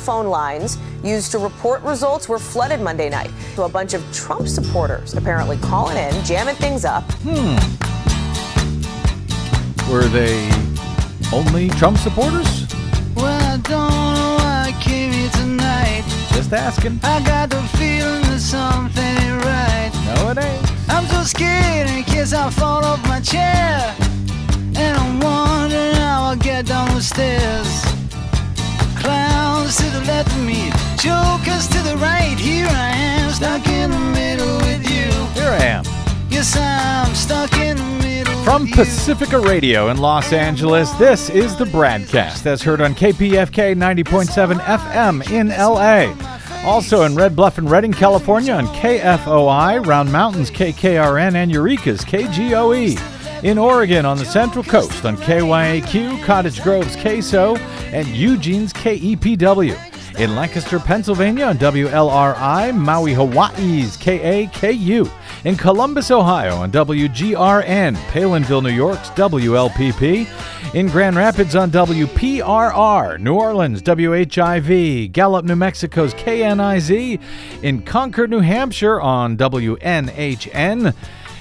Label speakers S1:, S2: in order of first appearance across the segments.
S1: phone lines used to report results were flooded Monday night. So a bunch of Trump supporters apparently calling in, jamming things up.
S2: Hmm. Were they only Trump supporters?
S3: Well, I don't know why I came here tonight.
S2: Just asking.
S3: I got the feeling that something ain't right.
S2: No, it ain't.
S3: I'm so scared in case I fall off my chair. And I'm wondering how I'll get down the stairs. Clowns to the left of me, jokers to the right. Here I am, stuck in the middle with you.
S2: Here I am.
S3: Yes, I'm stuck in the middle.
S2: From
S3: with you.
S2: Pacifica Radio in Los Angeles, this is the BradCast as heard on KPFK 90.7 FM in LA. Also in Red Bluff and Redding, California on KFOI, Round Mountains KKRN, and Eureka's KGOE. In Oregon on the Central Coast on KYAQ, Cottage Grove's KSO, and Eugene's KEPW. In Lancaster, Pennsylvania on WLRI, Maui, Hawaii's KAKU. In Columbus, Ohio on WGRN, Palenville, New York's WLPP. In Grand Rapids on WPRR, New Orleans, WHIV, Gallup, New Mexico's KNIZ. In Concord, New Hampshire on WNHN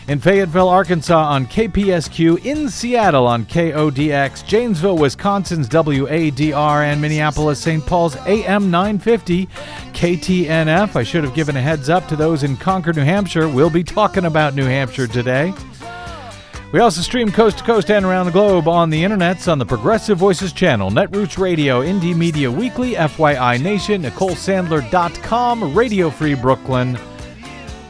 S2: in Fayetteville, Arkansas on KPSQ, in Seattle on KODX, Janesville, Wisconsin's WADR, and Minneapolis, St. Paul's AM 950, KTNF. I should have given a heads up to those in Concord, New Hampshire. We'll be talking about New Hampshire today. We also stream coast to coast and around the globe on the internets on the Progressive Voices channel, Netroots Radio, Indie Media Weekly, FYI Nation, NicoleSandler.com, Radio Free Brooklyn,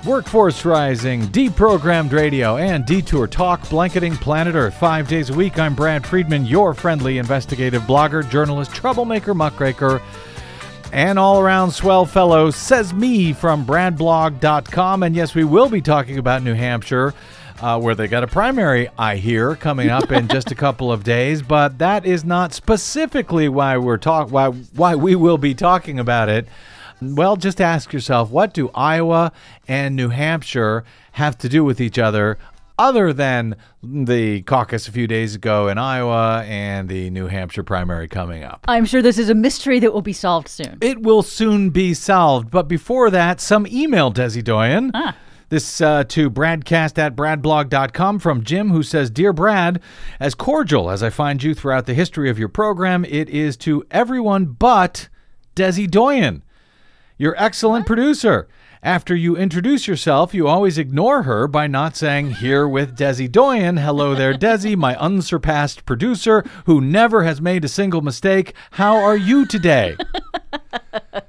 S2: Workforce Rising, Deprogrammed Radio, and Detour Talk, blanketing planet Earth five days a week. I'm Brad Friedman, your friendly investigative blogger, journalist, troublemaker, muckraker, and all around swell fellow, says me from BradBlog.com. And yes, we will be talking about New Hampshire. Uh, where they got a primary, I hear, coming up in just a couple of days, but that is not specifically why we're talk why why we will be talking about it. Well, just ask yourself what do Iowa and New Hampshire have to do with each other other than the caucus a few days ago in Iowa and the New Hampshire primary coming up?
S4: I'm sure this is a mystery that will be solved soon.
S2: It will soon be solved. But before that, some email, Desi Doyen.
S4: Ah.
S2: This uh, to bradcast at bradblog.com from Jim, who says Dear Brad, as cordial as I find you throughout the history of your program, it is to everyone but Desi Doyen, your excellent producer. After you introduce yourself, you always ignore her by not saying, Here with Desi Doyen. Hello there, Desi, my unsurpassed producer who never has made a single mistake. How are you today?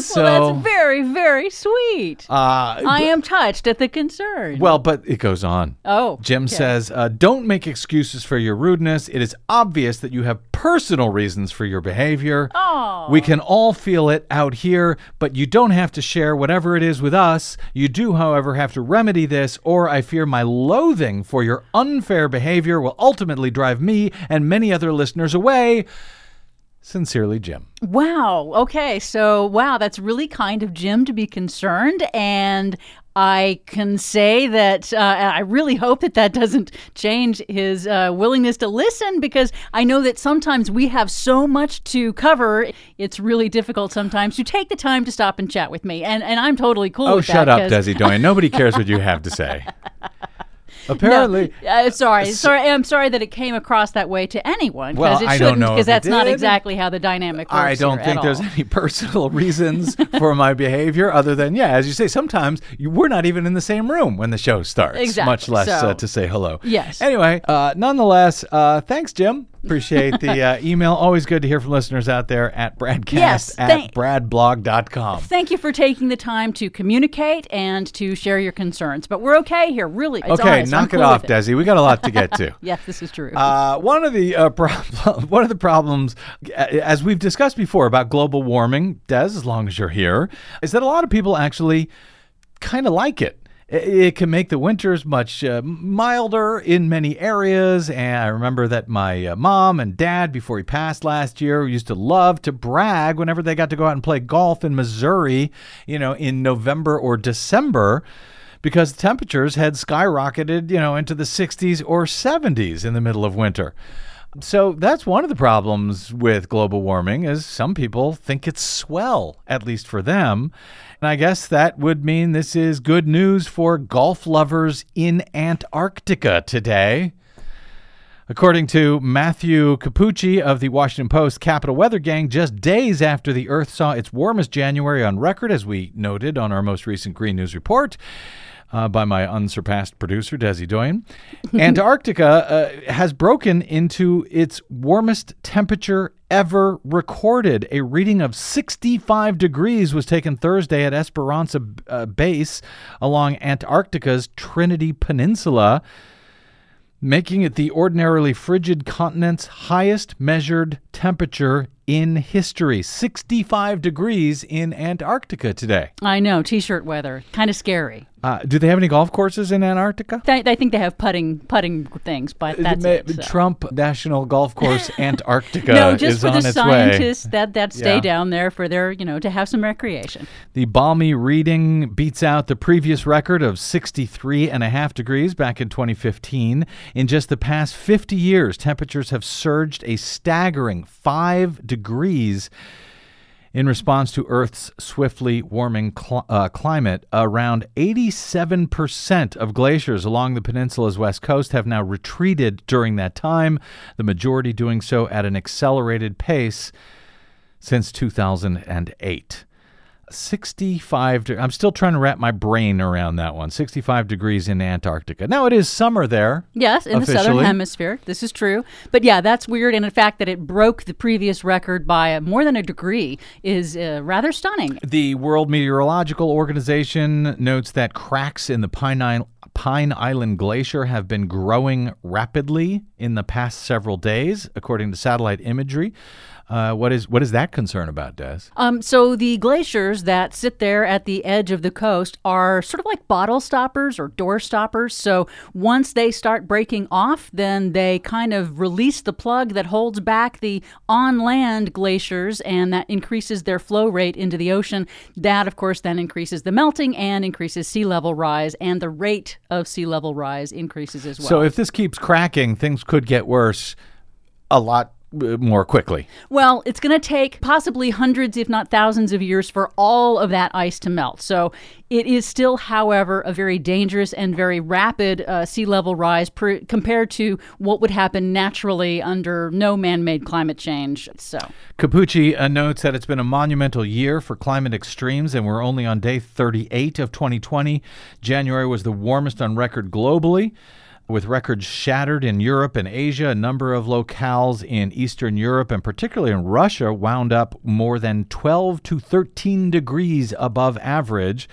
S2: so,
S4: well, that's very, very sweet.
S2: uh,
S4: I am touched at the concern.
S2: well, but it goes on.
S4: oh,
S2: Jim
S4: okay.
S2: says, uh, don't make excuses for your rudeness. It is obvious that you have personal reasons for your behavior.
S4: Oh.
S2: We can all feel it out here, but you don't have to share whatever it is with us. You do, however, have to remedy this, or I fear my loathing for your unfair behavior will ultimately drive me and many other listeners away. Sincerely, Jim.
S4: Wow. Okay. So, wow, that's really kind of Jim to be concerned. And I can say that uh, I really hope that that doesn't change his uh, willingness to listen because I know that sometimes we have so much to cover. It's really difficult sometimes to take the time to stop and chat with me. And, and I'm totally cool
S2: Oh, shut up, Desi Doyen. Nobody cares what you have to say.
S4: No,
S2: Apparently,
S4: uh, sorry, sorry. I'm sorry that it came across that way to anyone
S2: Well,
S4: because it
S2: I don't
S4: shouldn't.
S2: know
S4: Because that's not exactly how the dynamic works.
S2: I don't think there's
S4: all.
S2: any personal reasons for my behavior other than, yeah, as you say, sometimes you, we're not even in the same room when the show starts,
S4: Exactly.
S2: much less
S4: So-
S2: uh, to say hello.
S4: Yes.
S2: Anyway, uh, nonetheless, uh, thanks, Jim. Appreciate the uh, email. Always good to hear from listeners out there at Bradcast
S4: Yes,
S2: at
S4: thank-
S2: bradblog.com.
S4: Thank you for taking the time to communicate and to share your concerns. But we're okay here, really. It's
S2: Okay,
S4: honest.
S2: Knock it off,
S4: it.
S2: Desi. We got a lot to get to.
S4: Yes, this is true.
S2: Uh, one of the uh, problem, one of the problems, as we've discussed before about global warming, Des, as long as you're here, is that a lot of people actually kind of like it. It- can make the winters much uh, milder in many areas. And I remember that my uh, mom and dad, before he passed last year, used to love to brag whenever they got to go out and play golf in Missouri, you know, in November or December because temperatures had skyrocketed, you know, into the 60s or 70s in the middle of winter. So that's one of the problems with global warming is some people think it's swell, at least for them. And I guess that would mean this is good news for golf lovers in Antarctica today. According to Matthew Capucci of the Washington Post Capital Weather Gang, just days after the Earth saw its warmest January on record, as we noted on our most recent Green News report, uh, by my unsurpassed producer, Desi Doyen. Antarctica uh, has broken into its warmest temperature ever recorded. A reading of 65 degrees was taken Thursday at Esperanza uh, Base along Antarctica's Trinity Peninsula. Making it the ordinarily frigid continent's highest measured temperature in history 65 degrees in Antarctica today.
S4: I know, t shirt weather. Kind of scary.
S2: Uh, do they have any golf courses in Antarctica?
S4: Th- I think they have putting putting things, but that's
S2: Ma-
S4: it. so.
S2: Trump National Golf Course Antarctica
S4: No, just
S2: is
S4: for
S2: on
S4: the
S2: way.
S4: scientists that, that stay
S2: Yeah.
S4: down there for their, you know, to have some recreation.
S2: The balmy reading beats out the previous record of 63 and a half degrees back in 2015. In just the past 50 years, temperatures have surged a staggering 5 degrees. In response to Earth's swiftly warming cl- uh, climate, around 87% of glaciers along the peninsula's west coast have now retreated during that time, the majority doing so at an accelerated pace since 2008. 65 de- I'm still trying to wrap my brain around that one. 65 degrees in Antarctica. Now it is summer there.
S4: Yes, in the southern hemisphere. This is true. But yeah, that's weird. And in fact, that it broke the previous record by more than a degree is uh, rather stunning.
S2: The World Meteorological Organization notes that cracks in the Pine Island Pine Island Glacier have been growing rapidly in the past several days, according to satellite imagery. Uh, what is what is that concern about, Des?
S4: Um, so the glaciers that sit there at the edge of the coast are sort of like bottle stoppers or door stoppers. So once they start breaking off, then they kind of release the plug that holds back the on land glaciers and that increases their flow rate into the ocean. That, of course, then increases the melting and increases sea level rise, and the rate of sea level rise increases as well.
S2: So if this keeps cracking, things could get worse a lot more quickly.
S4: Well, it's going to take possibly hundreds, if not thousands, of years for all of that ice to melt. So it is still, however, a very dangerous and very rapid uh, sea level rise compared to what would happen naturally under no man made climate change. So.
S2: Capucci uh, notes that it's been a monumental year for climate extremes, and we're only on day 38 of 2020. January was the warmest on record globally. With records shattered in Europe and Asia, a number of locales in Eastern Europe and particularly in Russia wound up more than 12 to 13 degrees above average.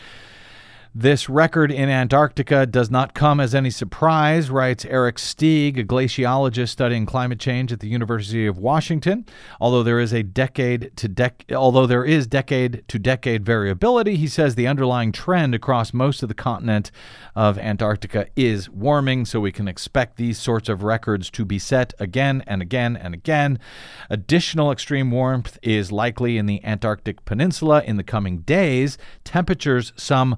S2: This record in Antarctica does not come as any surprise, writes Eric Steig, a glaciologist studying climate change at the University of Washington. Although there is a decade to dec- although there is decade to decade variability, he says the underlying trend across most of the continent of Antarctica is warming, so we can expect these sorts of records to be set again and again and again. Additional extreme warmth is likely in the Antarctic Peninsula in the coming days. Temperatures some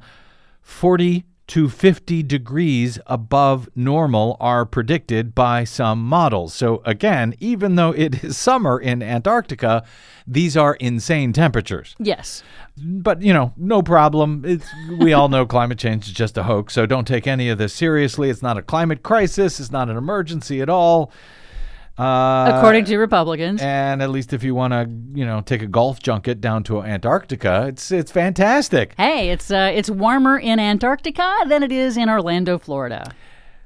S2: 40 to 50 degrees above normal are predicted by some models. So, again, even though it is summer in Antarctica, these are insane temperatures.
S4: Yes.
S2: But, you know, no problem. It's, we all know climate change is just a hoax, so don't take any of this seriously. It's not a climate crisis, it's not an emergency at all. Uh,
S4: According to Republicans.
S2: and at least if you want to, you know, take a golf junket down to Antarctica, it's it's fantastic.
S4: Hey, it's uh, it's warmer in Antarctica than it is in Orlando, Florida.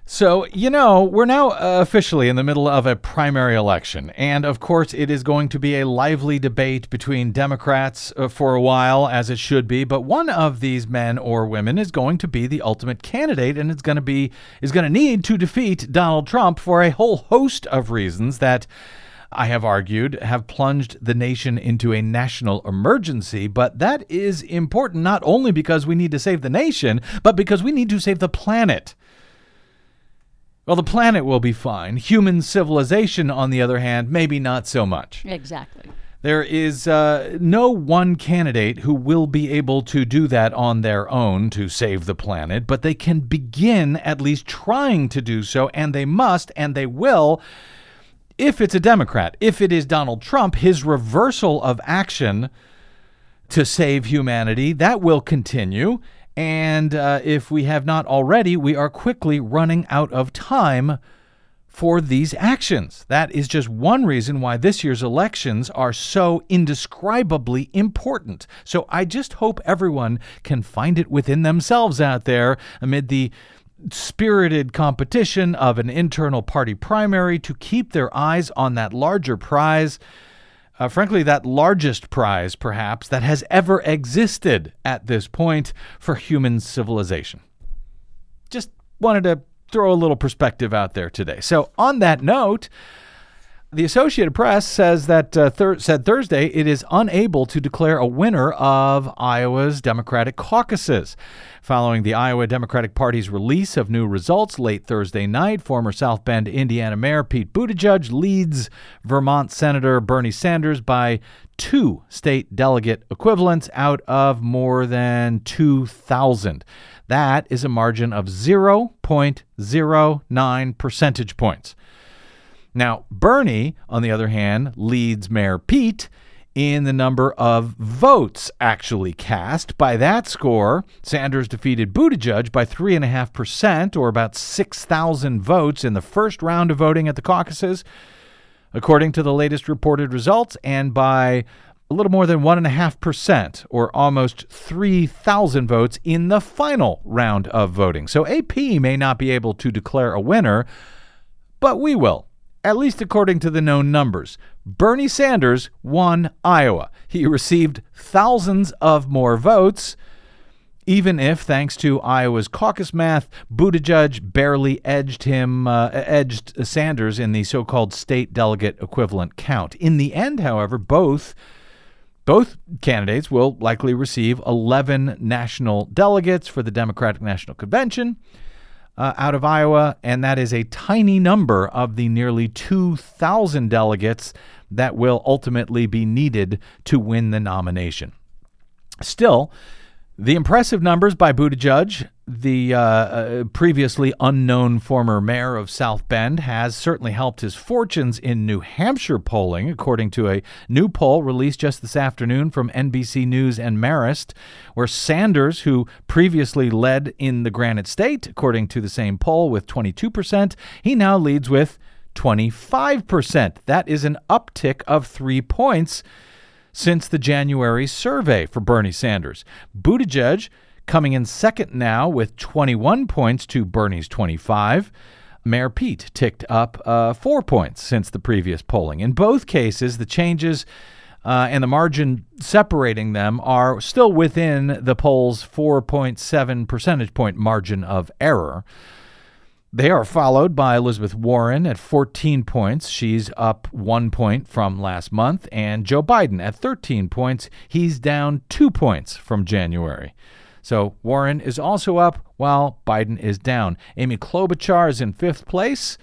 S2: So, you know, we're now uh, officially in the middle of a primary election. And of course, it is going to be a lively debate between Democrats uh, for a while, as it should be. But one of these men or women is going to be the ultimate candidate, and it's going to be, is going to need to defeat Donald Trump for a whole host of reasons that. I have argued, have plunged the nation into a national emergency. But that is important not only because we need to save the nation, but because we need to save the planet. Well, the planet will be fine. Human civilization, on the other hand, maybe not so much.
S4: Exactly.
S2: There is uh, no one candidate who will be able to do that on their own to save the planet, but they can begin at least trying to do so, and they must and they will if it's a Democrat. If it is Donald Trump, his reversal of action to save humanity, that will continue. And uh, if we have not already, we are quickly running out of time for these actions. That is just one reason why this year's elections are so indescribably important. So I just hope everyone can find it within themselves out there amid the spirited competition of an internal party primary to keep their eyes on that larger prize. Uh, frankly, that largest prize, perhaps, that has ever existed at this point for human civilization. Just wanted to throw a little perspective out there today. So, on that note, the Associated Press says that uh, thir- said Thursday it is unable to declare a winner of Iowa's Democratic caucuses. Following the Iowa Democratic Party's release of new results late Thursday night, former South Bend, Indiana Mayor Pete Buttigieg leads Vermont Senator Bernie Sanders by two state delegate equivalents out of more than 2,000. That is a margin of 0.09 percentage points. Now, Bernie, on the other hand, leads Mayor Pete in the number of votes actually cast. By that score, Sanders defeated Buttigieg by 3.5%, or about 6,000 votes in the first round of voting at the caucuses, according to the latest reported results, and by a little more than 1.5%, or almost 3,000 votes in the final round of voting. So AP may not be able to declare a winner, but we will at least according to the known numbers. Bernie Sanders won Iowa. He received thousands of more votes, even if, thanks to Iowa's caucus math, Buttigieg barely edged him, uh, edged Sanders in the so-called state delegate equivalent count. In the end, however, both both candidates will likely receive 11 national delegates for the Democratic National Convention uh, out of Iowa, and that is a tiny number of the nearly 2,000 delegates that will ultimately be needed to win the nomination. Still, the impressive numbers by Buttigieg, the uh, uh, previously unknown former mayor of South Bend, has certainly helped his fortunes in New Hampshire polling, according to a new poll released just this afternoon from NBC News and Marist, where Sanders, who previously led in the Granite State, according to the same poll, with 22%, he now leads with 25%. That is an uptick of three points since the January survey for Bernie Sanders. Buttigieg coming in second now with 21 points to Bernie's 25. Mayor Pete ticked up uh, four points since the previous polling. In both cases, the changes uh, and the margin separating them are still within the poll's 4.7 percentage point margin of error. They are followed by Elizabeth Warren at 14 points. She's up one point from last month. And Joe Biden at 13 points. He's down two points from January. So Warren is also up while Biden is down. Amy Klobuchar is in fifth place,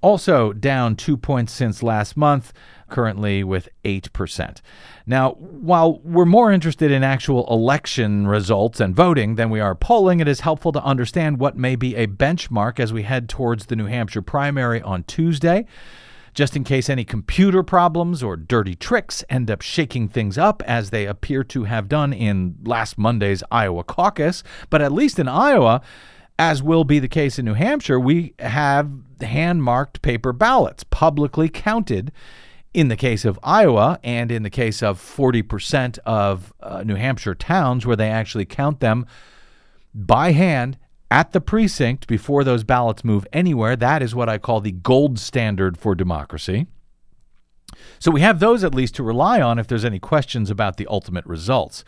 S2: also down two points since last month currently with 8%. Now, while we're more interested in actual election results and voting than we are polling, it is helpful to understand what may be a benchmark as we head towards the New Hampshire primary on Tuesday. Just in case any computer problems or dirty tricks end up shaking things up, as they appear to have done in last Monday's Iowa caucus. But at least in Iowa, as will be the case in New Hampshire, we have hand marked paper ballots publicly counted in the case of Iowa and in the case of 40% of uh, New Hampshire towns where they actually count them by hand at the precinct before those ballots move anywhere, that is what I call the gold standard for democracy. So we have those at least to rely on if there's any questions about the ultimate results.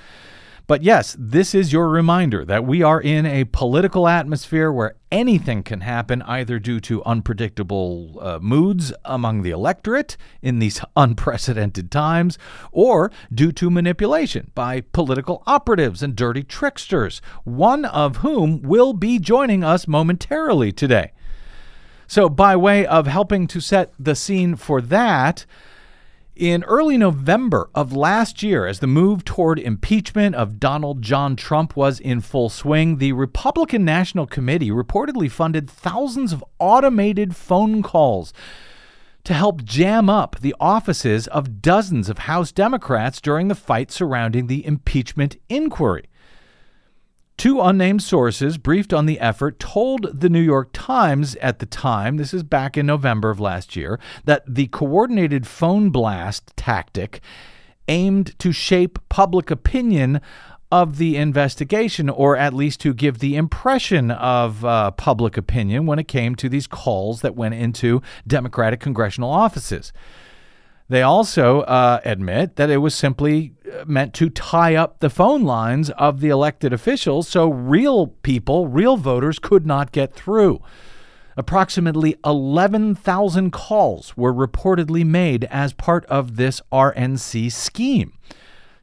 S2: But yes, this is your reminder that we are in a political atmosphere where anything can happen, either due to unpredictable uh, moods among the electorate in these unprecedented times, or due to manipulation by political operatives and dirty tricksters, one of whom will be joining us momentarily today. So, by way of helping to set the scene for that, in early November of last year, as the move toward impeachment of Donald John Trump was in full swing, the Republican National Committee reportedly funded thousands of automated phone calls to help jam up the offices of dozens of House Democrats during the fight surrounding the impeachment inquiry. Two unnamed sources briefed on the effort told the New York Times at the time, this is back in November of last year, that the coordinated phone blast tactic aimed to shape public opinion of the investigation, or at least to give the impression of uh, public opinion when it came to these calls that went into Democratic congressional offices. They also uh, admit that it was simply uh, meant to tie up the phone lines of the elected officials so real people, real voters, could not get through. Approximately 11,000 calls were reportedly made as part of this RNC scheme.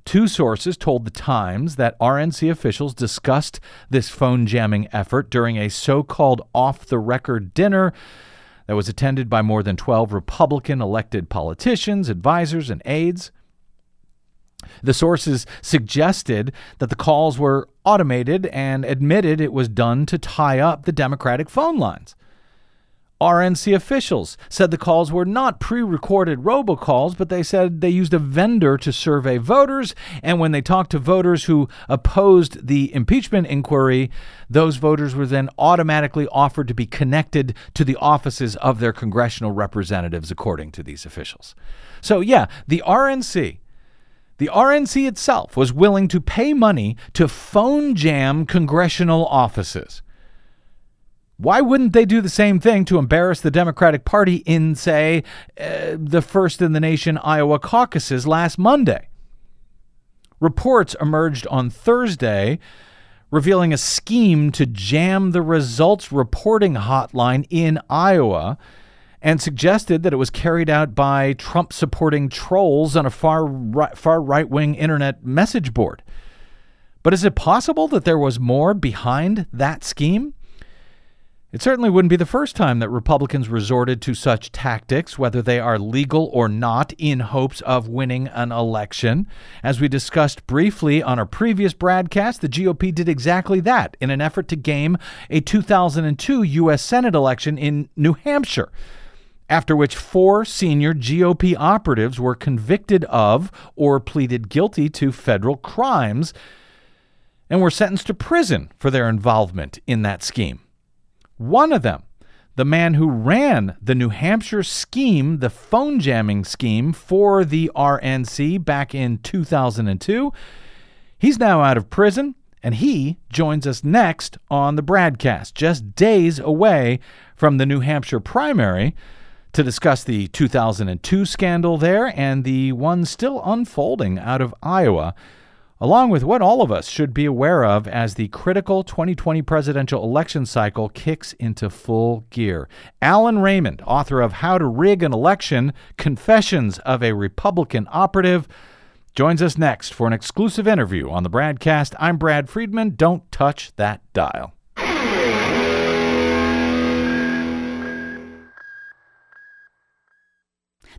S2: Two sources told The Times that RNC officials discussed this phone jamming effort during a so called off the record dinner that was attended by more than 12 Republican elected politicians, advisors, and aides. The sources suggested that the calls were automated and admitted it was done to tie up the Democratic phone lines. RNC officials said the calls were not pre recorded robocalls, but they said they used a vendor to survey voters. And when they talked to voters who opposed the impeachment inquiry, those voters were then automatically offered to be connected to the offices of their congressional representatives, according to these officials. So, yeah, the RNC. The RNC itself was willing to pay money to phone jam congressional offices. Why wouldn't they do the same thing to embarrass the Democratic Party in, say, uh, the first in the nation Iowa caucuses last Monday? Reports emerged on Thursday revealing a scheme to jam the results reporting hotline in Iowa and suggested that it was carried out by Trump supporting trolls on a far right, far right wing internet message board. But is it possible that there was more behind that scheme? It certainly wouldn't be the first time that Republicans resorted to such tactics, whether they are legal or not, in hopes of winning an election. As we discussed briefly on our previous broadcast, the GOP did exactly that in an effort to game a 2002 U.S. Senate election in New Hampshire, after which four senior GOP operatives were convicted of or pleaded guilty to federal crimes and were sentenced to prison for their involvement in that scheme. One of them, the man who ran the New Hampshire scheme, the phone jamming scheme for the RNC back in 2002, he's now out of prison and he joins us next on the BradCast, just days away from the New Hampshire primary, to discuss the 2002 scandal there and the one still unfolding out of Iowa along with what all of us should be aware of as the critical 2020 presidential election cycle kicks into full gear. Allen Raymond, author of How to Rig an Election Confessions of a Republican Operative, joins us next for an exclusive interview on the BradCast. I'm Brad Friedman. Don't touch that dial.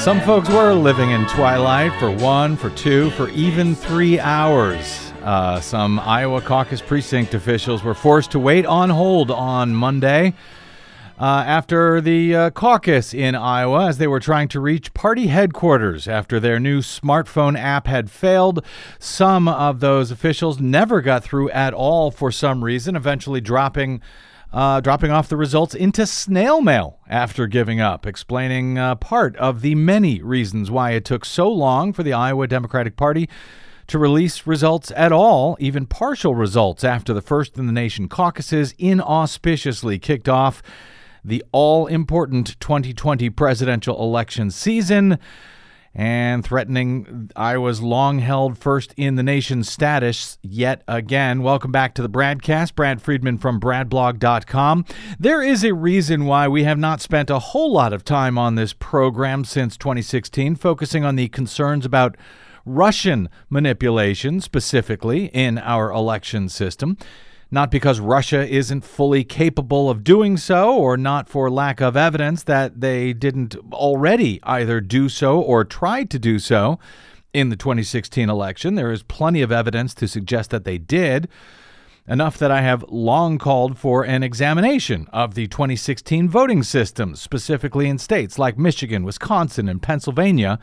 S2: Some folks were living in twilight for one, for two, for even three hours. Uh, some Iowa caucus precinct officials were forced to wait on hold on Monday uh, after the uh, caucus in Iowa as they were trying to reach party headquarters after their new smartphone app had failed. Some of those officials never got through at all for some reason, eventually dropping uh, dropping off the results into snail mail after giving up, explaining uh, part of the many reasons why it took so long for the Iowa Democratic Party to release results at all, even partial results, after the first in the nation caucuses inauspiciously kicked off the all important 2020 presidential election season and threatening Iowa's long held first in the nation status yet again. Welcome back to the BradCast. Brad Friedman from BradBlog.com. There is a reason why we have not spent a whole lot of time on this program since 2016, focusing on the concerns about Russian manipulation, specifically in our election system not because Russia isn't fully capable of doing so, or not for lack of evidence that they didn't already either do so or tried to do so in the 2016 election. There is plenty of evidence to suggest that they did. Enough that I have long called for an examination of the 2016 voting systems, specifically in states like Michigan, Wisconsin, and Pennsylvania,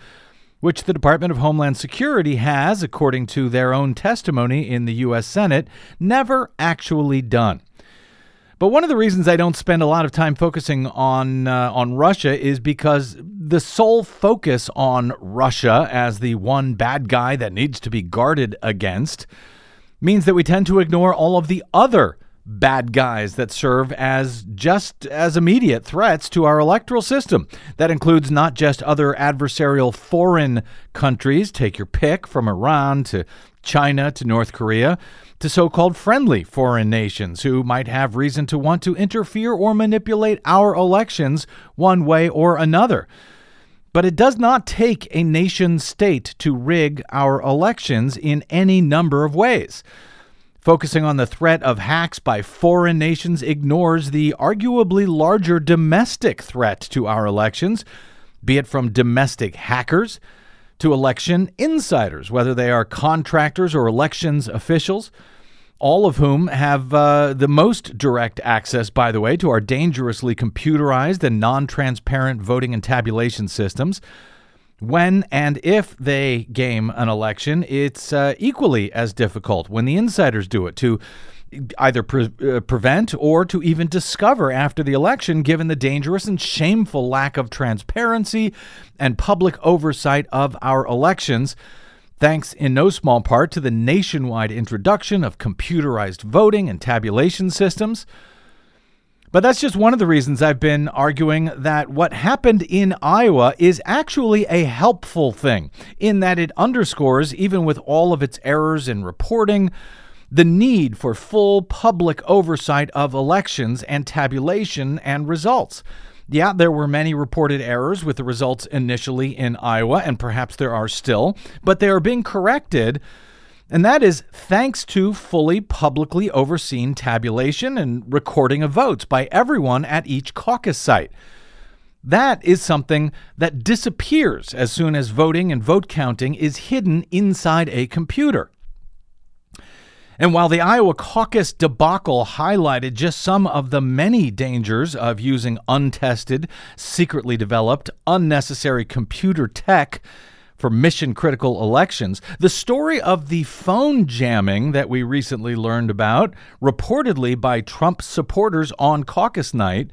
S2: which the Department of Homeland Security has, according to their own testimony in the U.S. Senate, never actually done. But one of the reasons I don't spend a lot of time focusing on uh, on Russia is because the sole focus on Russia as the one bad guy that needs to be guarded against means that we tend to ignore all of the other bad guys that serve as just as immediate threats to our electoral system. That includes not just other adversarial foreign countries, take your pick from Iran to China to North Korea, to so called friendly foreign nations who might have reason to want to interfere or manipulate our elections one way or another. But it does not take a nation state to rig our elections in any number of ways focusing on the threat of hacks by foreign nations ignores the arguably larger domestic threat to our elections, be it from domestic hackers to election insiders, whether they are contractors or elections officials, all of whom have uh, the most direct access, by the way, to our dangerously computerized and non transparent voting and tabulation systems. When and if they game an election, it's uh, equally as difficult when the insiders do it to either pre- uh, prevent or to even discover after the election, given the dangerous and shameful lack of transparency and public oversight of our elections. Thanks in no small part to the nationwide introduction of computerized voting and tabulation systems. But that's just one of the reasons I've been arguing that what happened in Iowa is actually a helpful thing, in that it underscores, even with all of its errors in reporting, the need for full public oversight of elections and tabulation and results. Yeah, there were many reported errors with the results initially in Iowa, and perhaps there are still, but they are being corrected and that is thanks to fully publicly overseen tabulation and recording of votes by everyone at each caucus site. That is something that disappears as soon as voting and vote counting is hidden inside a computer. And while the Iowa caucus debacle highlighted just some of the many dangers of using untested, secretly developed, unnecessary computer tech, for mission critical elections. The story of the phone jamming that we recently learned about, reportedly by Trump supporters on caucus night,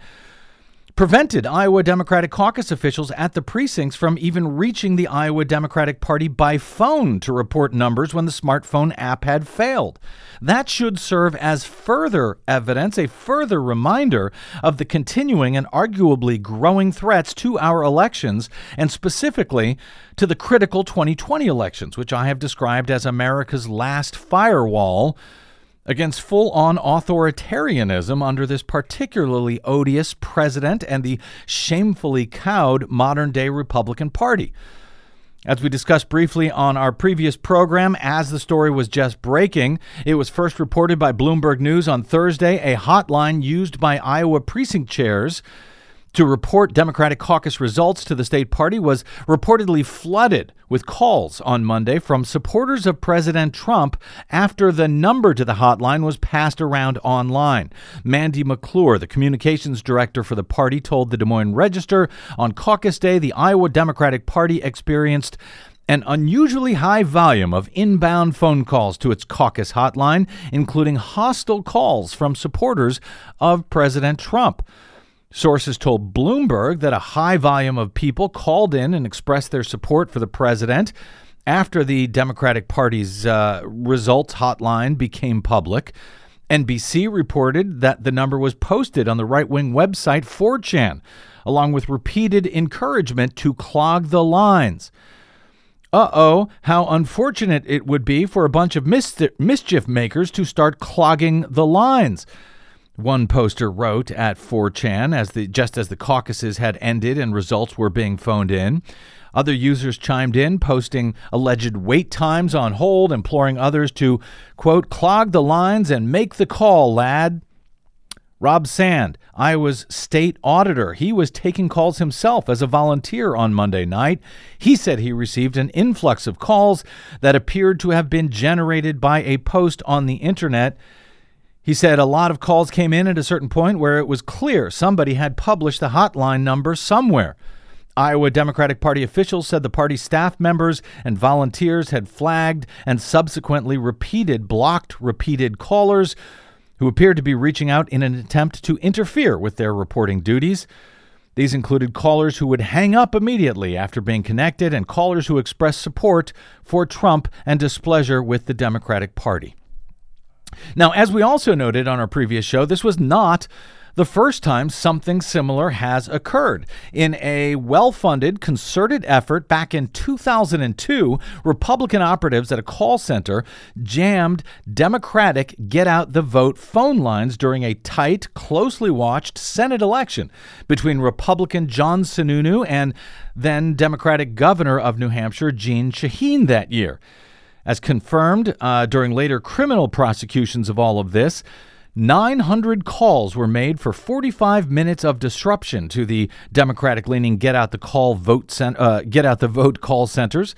S2: prevented Iowa Democratic caucus officials at the precincts from even reaching the Iowa Democratic Party by phone to report numbers when the smartphone app had failed. That should serve as further evidence, a further reminder of the continuing and arguably growing threats to our elections, and specifically to the critical 2020 elections, which I have described as America's last firewall against full on authoritarianism under this particularly odious president and the shamefully cowed modern day Republican Party. As we discussed briefly on our previous program, as the story was just breaking, it was first reported by Bloomberg News on Thursday, a hotline used by Iowa precinct chairs to report Democratic caucus results to the state party was reportedly flooded with calls on Monday from supporters of President Trump after the number to the hotline was passed around online. Mandy McClure, the communications director for the party, told the Des Moines Register on caucus day the Iowa Democratic Party experienced an unusually high volume of inbound phone calls to its caucus hotline, including hostile calls from supporters of President Trump. Sources told Bloomberg that a high volume of people called in and expressed their support for the president after the Democratic Party's uh, results hotline became public. NBC reported that the number was posted on the right wing website 4chan, along with repeated encouragement to clog the lines. Uh oh, how unfortunate it would be for a bunch of mis- mischief makers to start clogging the lines. One poster wrote at 4chan as the just as the caucuses had ended and results were being phoned in. Other users chimed in, posting alleged wait times on hold, imploring others to, quote, clog the lines and make the call, lad. Rob Sand, Iowa's state auditor, he was taking calls himself as a volunteer on Monday night. He said he received an influx of calls that appeared to have been generated by a post on the internet. He said a lot of calls came in at a certain point where it was clear somebody had published the hotline number somewhere. Iowa Democratic Party officials said the party staff members and volunteers had flagged and subsequently repeated blocked repeated callers who appeared to be reaching out in an attempt to interfere with their reporting duties. These included callers who would hang up immediately after being connected and callers who expressed support for Trump and displeasure with the Democratic Party. Now, as we also noted on our previous show, this was not the first time something similar has occurred. In a well funded, concerted effort back in 2002, Republican operatives at a call center jammed Democratic get out the vote phone lines during a tight, closely watched Senate election between Republican John Sununu and then Democratic Governor of New Hampshire Jeanne Shaheen that year. As confirmed uh, during later criminal prosecutions of all of this, 900 calls were made for 45 minutes of disruption to the Democratic leaning get out the call vote cent- uh, get out the vote call centers.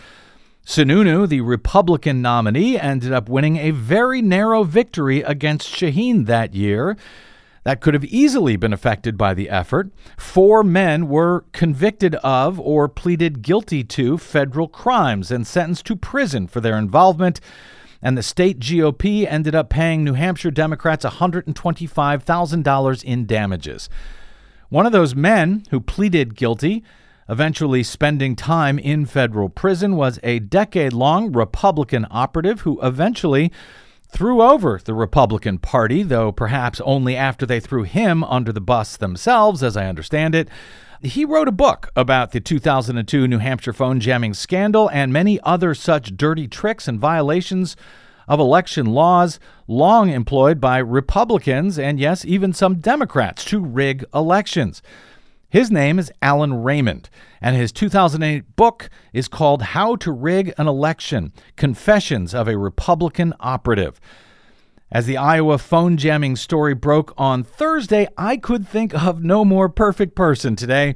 S2: Sununu, the Republican nominee, ended up winning a very narrow victory against Shaheen that year. That could have easily been affected by the effort. Four men were convicted of or pleaded guilty to federal crimes and sentenced to prison for their involvement and the state GOP ended up paying New Hampshire Democrats $125,000 in damages. One of those men who pleaded guilty, eventually spending time in federal prison, was a decade long Republican operative who eventually threw over the Republican Party, though perhaps only after they threw him under the bus themselves, as I understand it. He wrote a book about the 2002 New Hampshire phone jamming scandal and many other such dirty tricks and violations of election laws long employed by Republicans and, yes, even some Democrats to rig elections. His name is Allen Raymond, and his 2008 book is called How to Rig an Election Confessions of a Republican Operative. As the Iowa phone jamming story broke on Thursday, I could think of no more perfect person today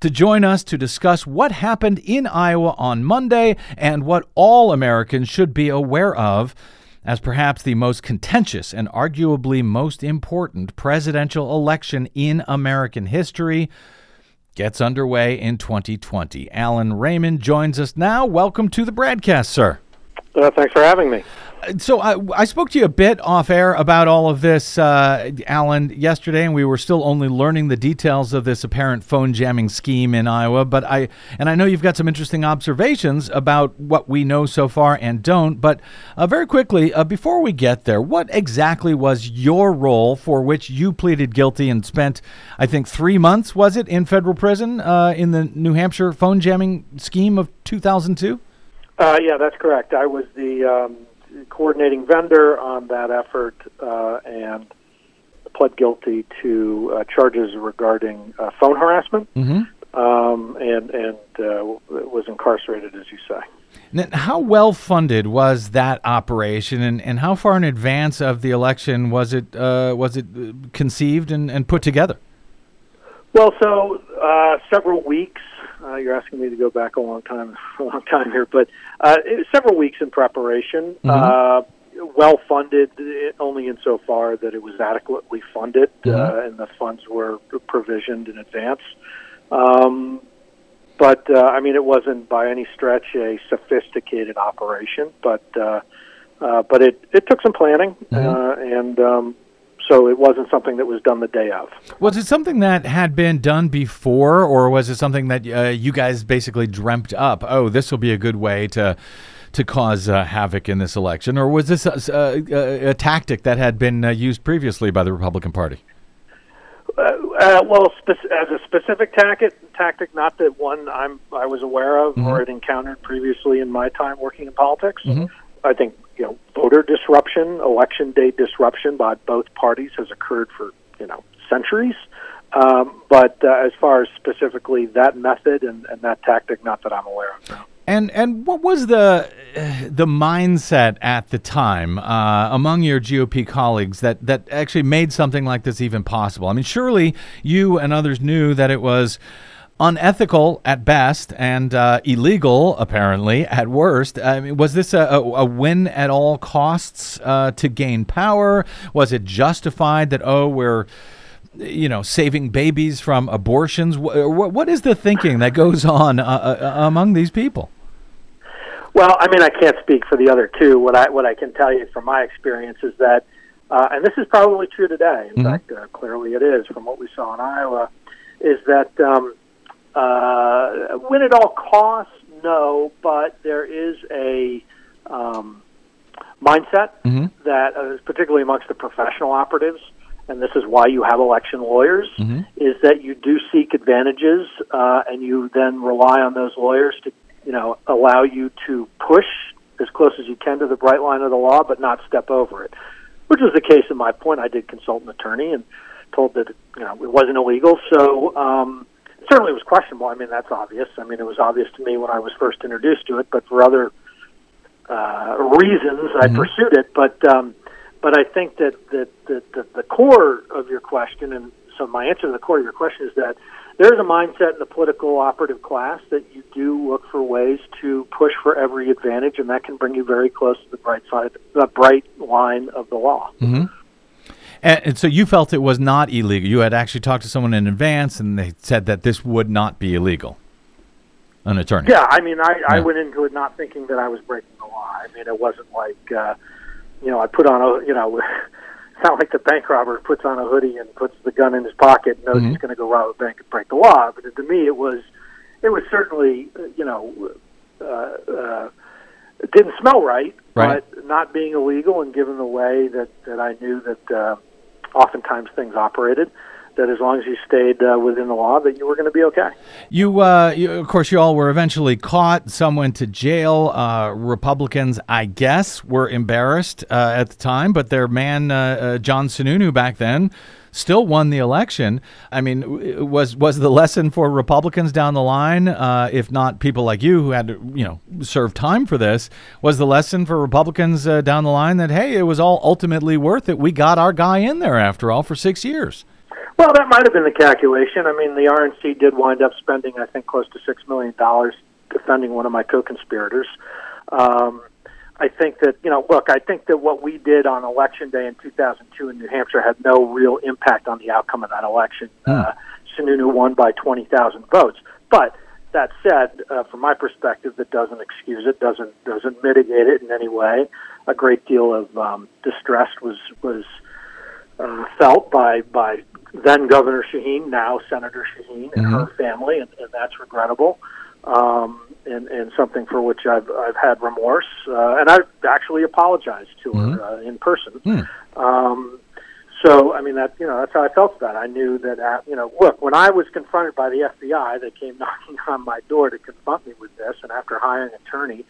S2: to join us to discuss what happened in Iowa on Monday and what all Americans should be aware of as perhaps the most contentious and arguably most important presidential election in American history gets underway in 2020. Allen Raymond joins us now. Welcome to the BradCast, sir.
S5: Uh, thanks for having me
S2: so I, I, spoke to you a bit off air about all of this, uh, Allen, yesterday, and we were still only learning the details of this apparent phone jamming scheme in Iowa. But I and I know you've got some interesting observations about what we know so far and don't. But uh, very quickly, uh, before we get there, what exactly was your role for which you pleaded guilty and spent, I think, three months was it in federal prison uh, in the New Hampshire phone jamming scheme of 2002?
S5: Uh, yeah, that's correct. I was the um coordinating vendor on that effort uh, and pled guilty to uh, charges regarding uh, phone harassment mm-hmm. um, and and uh, was incarcerated, as you say.
S2: Now, how well funded was that operation, and, and how far in advance of the election was it uh, was it conceived and, and put together?
S5: Well, so uh, several weeks uh, you're asking me to go back a long time, a long time here, but uh, several weeks in preparation. Mm-hmm. Uh, well funded, only insofar that it was adequately funded, uh, mm-hmm. and the funds were provisioned in advance. Um, but uh, I mean, it wasn't by any stretch a sophisticated operation, but uh, uh, but it it took some planning, uh, and um, so it wasn't something that was done the day of.
S2: Was it something that had been done before, or was it something that uh, you guys basically dreamt up? Oh, this will be a good way to to cause uh, havoc in this election, or was this a, a, a tactic that had been uh, used previously by the Republican Party?
S5: Uh, uh, well, spec- as a specific tactic, tactic, not that one I'm I was aware of or had encountered previously in my time working in politics. I think you know voter disruption, election day disruption by both parties has occurred for you know centuries. Um, but uh, as far as specifically that method and, and that tactic, not that I'm aware of. No.
S2: And and what was the the mindset at the time uh, among your GOP colleagues that that actually made something like this even possible? I mean, surely you and others knew that it was unethical at best and uh, illegal apparently at worst. I mean, was this a, a, a win at all costs uh, to gain power? Was it justified that oh we're you know, saving babies from abortions. What, what is the thinking that goes on uh, uh, among these people?
S5: Well, I mean, I can't speak for the other two. What I what I can tell you from my experience is that, uh, and this is probably true today. In fact, uh, clearly it is from what we saw in Iowa, is that um, uh, win at all costs? No, but there is a um, mindset that, uh, particularly amongst the professional operatives, and this is why you have election lawyers, is that you do seek advantages, uh, and you then rely on those lawyers to, you know, allow you to push as close as you can to the bright line of the law, but not step over it. Which was the case in my point. I did consult an attorney and told that you know it wasn't illegal. So um, certainly was questionable. I mean that's obvious. I mean it was obvious to me when I was first introduced to it, but for other uh, reasons I pursued it. But um, but I think that that, that, that the core of your question, and so my answer to the core of your question is that there's a mindset in the political operative class that you do look for ways to push for every advantage, and that can bring you very close to the bright side, the bright line of the law.
S2: And, and so you felt it was not illegal. You had actually talked to someone in advance, and they said that this would not be illegal. An attorney.
S5: Yeah, I mean, I, I went into it not thinking that I was breaking the law. I mean, it wasn't like, uh, you know, I put on a, you know, it's not like the bank robber puts on a hoodie and puts the gun in his pocket and knows he's going to go rob a bank and break the law. But to me, it was, it was certainly, you know, uh, uh, it didn't smell right,
S2: Right.
S5: but not being illegal and given the way that that I knew that uh, oftentimes things operated. That as long as you stayed uh, within the law, that you were going to be okay.
S2: You, uh, you, of course, you all were eventually caught. Some went to jail. Uh, Republicans, I guess, were embarrassed uh, at the time, but their man, uh, uh, John Sununu, back then, still won the election. I mean, was was the lesson for Republicans down the line, uh, if not people like you who had to, you know, serve time for this, was the lesson for Republicans uh, down the line that hey, it was all ultimately worth it. We got our guy in there after all for six years.
S5: Well, that might have been the calculation. I mean, the RNC did wind up spending, I think, close to six million dollars defending one of my co-conspirators. Um, I think that you know, look, I think that what we did on election day in 2002 in New Hampshire had no real impact on the outcome of that election. Uh, Sununu won by 20,000 votes, but that said, uh, from my perspective, that doesn't excuse it, doesn't doesn't mitigate it in any way. A great deal of um, distress was was uh, felt by by then Governor Shaheen, now Senator Shaheen, and her family, and, and that's regrettable, um, and and something for which I've I've had remorse, uh, and I've actually apologized to her uh, in person. Um, so I mean that you know that's how I felt about it. I knew that uh, you know look when I was confronted by the FBI, they came knocking on my door to confront me with this, and after hiring an attorney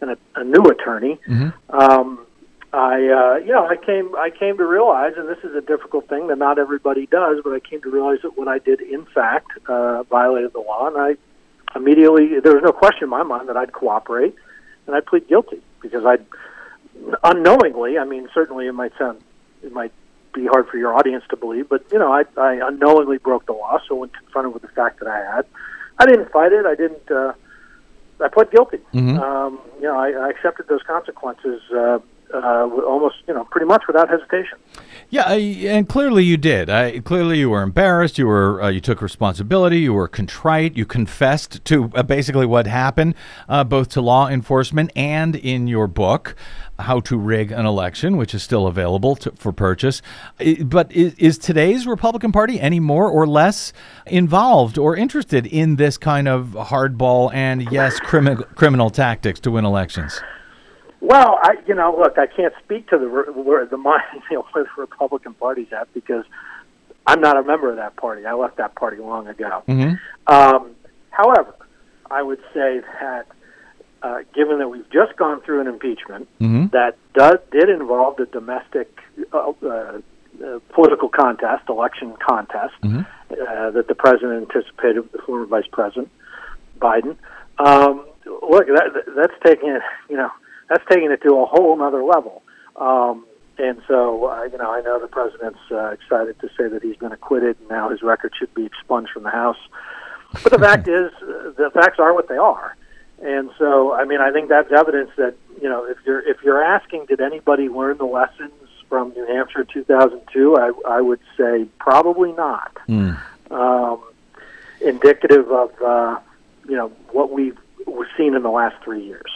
S5: and a, a new attorney. Um, I, uh, you know, I came, I came to realize, and this is a difficult thing that not everybody does, but I came to realize that what I did, in fact, uh, violated the law, and I immediately, there was no question in my mind that I'd cooperate, and I'd plead guilty because I'd unknowingly, I mean, certainly it might sound, it might be hard for your audience to believe, but you know, I, I unknowingly broke the law. So when confronted with the fact that I had, I didn't fight it. I didn't. Uh, I pled guilty. Um, you know, I, I accepted those consequences uh, uh, almost, you know, pretty much without hesitation.
S2: Yeah, I- and clearly you did. I, clearly you were embarrassed. You were uh, you took responsibility. You were contrite. You confessed to uh, basically what happened, uh, both to law enforcement and in your book, "How to Rig an Election," which is still available to, for purchase. But is, is today's Republican Party any more or less involved or interested in this kind of hardball and yes, crimi- criminal tactics to win elections?
S5: Well, I you know, look, I can't speak to the where the mind you know where the Republican Party's at because I'm not a member of that party. I left that party long ago. Um, however, I would say that uh, given that we've just gone through an impeachment that does did involve the domestic uh, uh, uh, political contest, election contest uh, that the president anticipated with the former vice president Biden. Um, look, that, that's taking it, you know, that's taking it to a whole other level. Um, and so, uh, you know, I know the president's uh, excited to say that he's been acquitted, and now his record should be expunged from the House. But the fact is, uh, the facts are what they are. And so, I mean, I think that's evidence that you know, if you're if you're asking, did anybody learn the lessons from New Hampshire 2002? I I would say probably not. Um, indicative of uh, you know what we've we've seen in the last three years.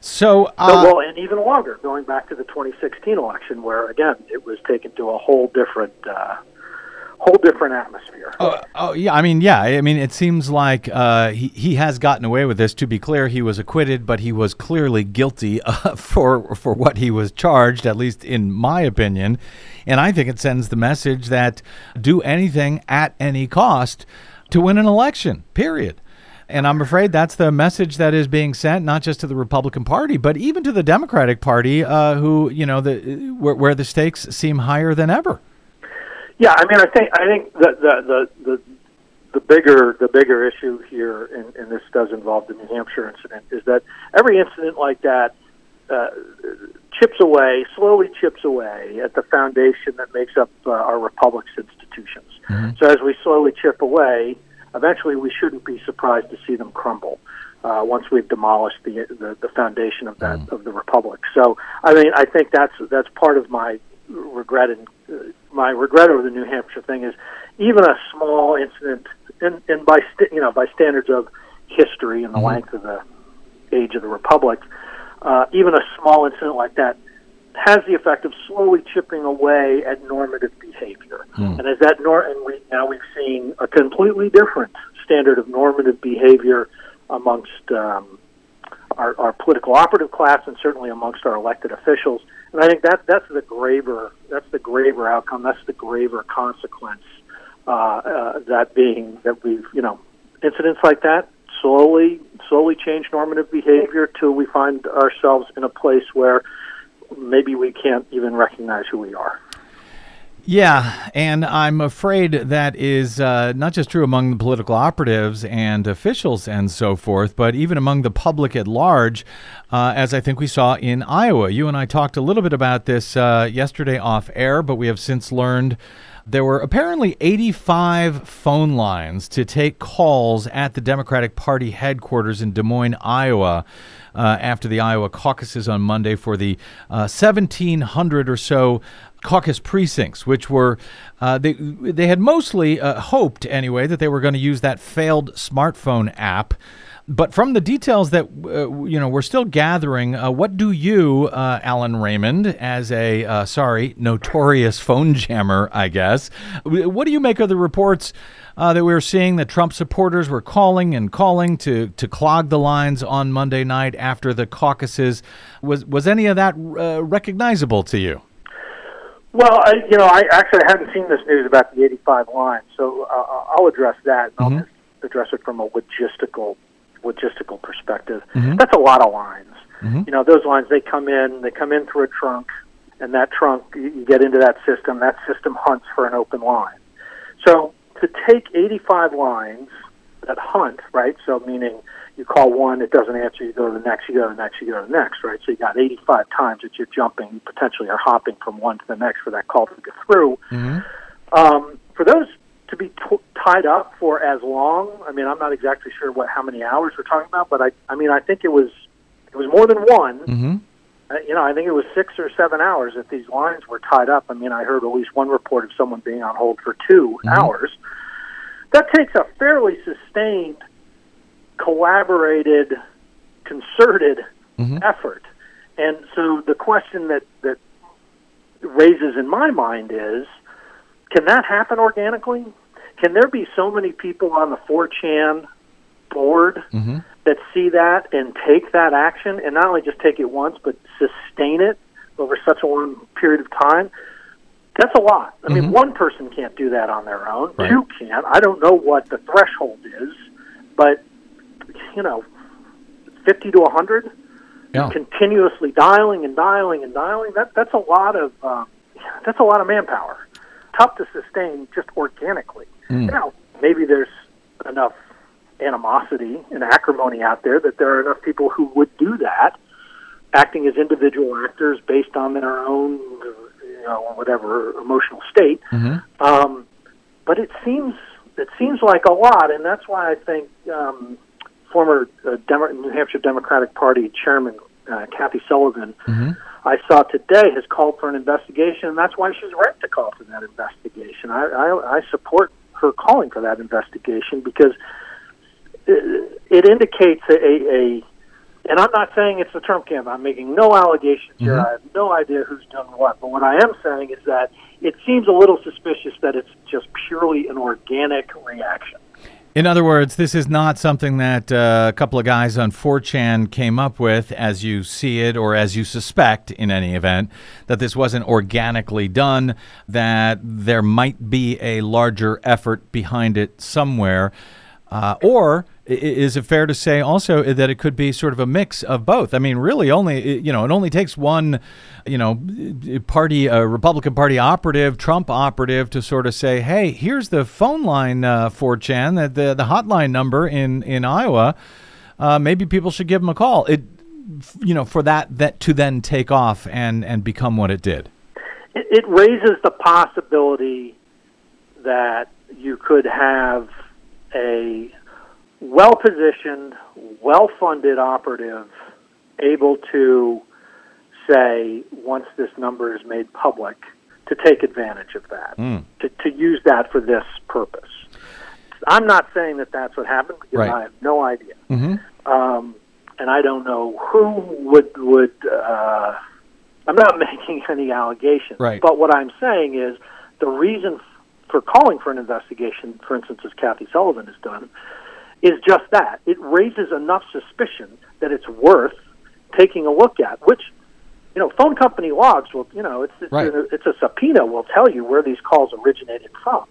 S2: So,
S5: So,
S2: uh,
S5: well, and even longer, going back to the 2016 election, where again it was taken to a whole different, uh, whole different atmosphere.
S2: Oh, oh, yeah. I mean, yeah. I mean, it seems like uh, he he has gotten away with this. To be clear, he was acquitted, but he was clearly guilty uh, for for what he was charged. At least in my opinion, and I think it sends the message that do anything at any cost to win an election. Period. And I'm afraid that's the message that is being sent, not just to the Republican Party, but even to the Democratic Party, uh, who you know the where, where the stakes seem higher than ever.
S5: Yeah, I mean, I think I think the the the the, the bigger the bigger issue here, and, and this does involve the New Hampshire incident, is that every incident like that uh, chips away, slowly chips away at the foundation that makes up uh, our republic's institutions. So as we slowly chip away, eventually we shouldn't be surprised to see them crumble. Uh, once we've demolished the, the the foundation of that of the republic, so I mean I think that's that's part of my regret and uh, my regret over the New Hampshire thing is even a small incident, and, and by st- you know by standards of history and the length of the age of the republic, uh, even a small incident like that has the effect of slowly chipping away at normative behavior. And as that nor and we now we've seen a completely different standard of normative behavior amongst um, our, our political operative class and certainly amongst our elected officials. And I think that that's the graver that's the graver outcome. That's the graver consequence. Uh, uh, that being that we've you know incidents like that slowly slowly change normative behavior till we find ourselves in a place where maybe we can't even recognize who we are.
S2: Yeah, and I'm afraid that is uh, not just true among the political operatives and officials and so forth, but even among the public at large, uh, as I think we saw in Iowa. You and I talked a little bit about this uh, yesterday off air, but we have since learned there were apparently 85 phone lines to take calls at the Democratic Party headquarters in Des Moines, Iowa. Uh, after the Iowa caucuses on Monday for the uh, 1,700 or so caucus precincts, which were uh, they they had mostly uh, hoped anyway that they were going to use that failed smartphone app. But from the details that uh, you know we're still gathering, uh, what do you, uh, Allen Raymond, as a uh, sorry notorious phone jammer, I guess, what do you make of the reports? That we were seeing that Trump supporters were calling and calling to to clog the lines on Monday night after the caucuses. Was was any of that recognizable to you?
S5: Well, I, you know, I actually hadn't seen this news about the 85 lines, so uh, uh, I'll address that. And I'll mm-hmm. address it from a logistical logistical perspective. Mm-hmm. That's a lot of lines. Mm-hmm. You know, those lines they come in, they come in through a trunk, and that trunk you get into that system. That system hunts for an open line. So to take 85 lines that hunt, right? So meaning you call one, it doesn't answer, you go to the next, you go to the next, you go to the next, right? So you got 85 times that you're jumping, you potentially are hopping from one to the next for that call to get through. Um, for those to be t- tied up for as long, I mean, I'm not exactly sure what how many hours we're talking about, but I, I mean, I think it was it was more than one. uh, you know, I think it was six or seven hours that these lines were tied up. I mean, I heard at least one report of someone being on hold for 2 hours. That takes a fairly sustained, collaborated, concerted mm-hmm. effort. And so the question that, that raises in my mind is can that happen organically? Can there be so many people on the 4chan board mm-hmm. that see that and take that action and not only just take it once but sustain it over such a long period of time? That's a lot. I mean, mm-hmm. one person can't do that on their own.
S2: Right.
S5: Two can't. I don't know what the threshold is, but you know, 50 to 100
S2: Yeah.
S5: continuously dialing and dialing and dialing that that's a lot of um, that's a lot of manpower. Tough to sustain just organically. Now maybe there's enough animosity and acrimony out there that there are enough people who would do that acting as individual actors based on their own you know whatever emotional state. Um, but it seems it seems like a lot, and that's why I think um, former uh, Demo- New Hampshire Democratic Party Chairman uh, Kathy Sullivan, I saw today, has called for an investigation, and that's why she's right to call for that investigation. I, I, I support her calling for that investigation because it, it indicates a, a, a and I'm not saying it's the Trump camp. I'm making no allegations here. I have no idea who's done what. But what I am saying is that it seems a little suspicious that it's just purely an organic reaction.
S2: In other words, this is not something that uh, a couple of guys on 4chan came up with as you see it or as you suspect in any event, that this wasn't organically done, that there might be a larger effort behind it somewhere. Uh, or is it fair to say also that it could be sort of a mix of both? I mean, really, only you know, it only takes one, you know, party, a Republican Party operative, Trump operative, to sort of say, "Hey, here's the phone line uh, for Chan, the the, the hotline number in in Iowa. Uh, maybe people should give him a call." It, you know, for that that to then take off and and become what it did.
S5: It, it raises the possibility that you could have a well positioned, well funded operative able to say, once this number is made public, to take advantage of that, to, to use that for this purpose. I'm not saying that that's what happened because
S2: Right.
S5: I have no idea. Um, and I don't know who would would. Uh, I'm not making any allegations.
S2: Right.
S5: But what I'm saying is the reason for calling for an investigation, for instance, as Kathy Sullivan has done, is just that. It raises enough suspicion that it's worth taking a look at, which, you know, phone company logs will, you know, it's, it's,
S2: Right.
S5: a, it's a subpoena will tell you where these calls originated from.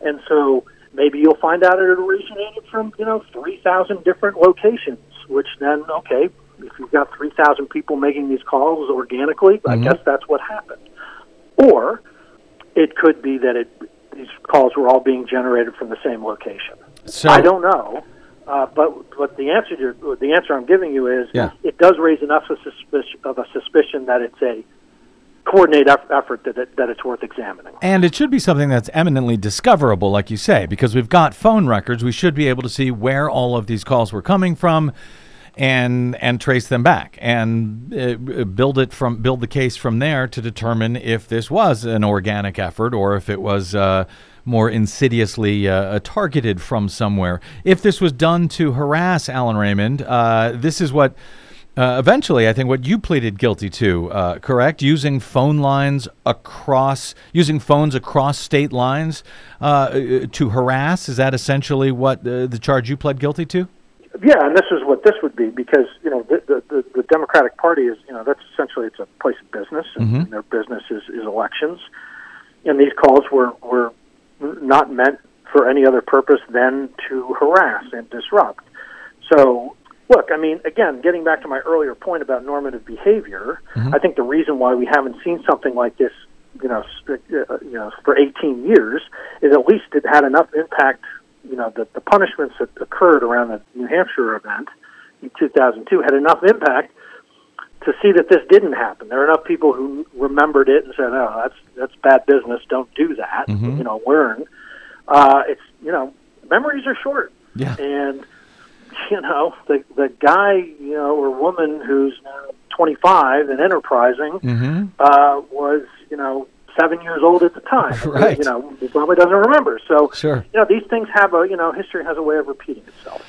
S5: And so maybe you'll find out it originated from, you know, 3,000 different locations, which then, okay, if you've got 3,000 people making these calls organically, I mm-hmm. guess that's what happened. Or it could be that it, these calls were all being generated from the same location.
S2: So
S5: I don't know, uh, but but the answer to, the answer I'm giving you is
S2: Yeah.
S5: it does raise enough of, suspicion, of a suspicion that it's a coordinated eff- effort that it, that it's worth examining.
S2: And it should be something that's eminently discoverable, like you say, because we've got phone records. We should be able to see where all of these calls were coming from, and and trace them back, and uh, build it from build the case from there to determine if this was an organic effort or if it was. Uh, more insidiously uh, targeted from somewhere. If this was done to harass Allen Raymond, uh, this is what uh, eventually, I think what you pleaded guilty to, uh, correct? Using phone lines across, using phones across state lines uh, to harass. Is that essentially what uh, the charge you pled guilty to?
S5: Yeah, and this is what this would be because you know the the, the, the Democratic Party is you know that's essentially it's a place of business, and their business is, is elections, and these calls were were not meant for any other purpose than to harass and disrupt. So, look, I mean, again, getting back to my earlier point about normative behavior, I think the reason why we haven't seen something like this, you know, uh, you know, for 18 years, is at least it had enough impact. You know, that the punishments that occurred around the New Hampshire event in 2002 had enough impact to see that this didn't happen. There are enough people who remembered it and said, "Oh, that's that's bad business. Don't do that." You know, learn. Uh, it's you know, memories are short,
S2: Yeah.
S5: and you know the the guy you know or woman who's now 25 and enterprising uh, was, you know, seven years old at the time.
S2: Right.
S5: You know, he probably doesn't remember. So,
S2: Sure.
S5: you know, these things have a, you know, history has a way of repeating itself.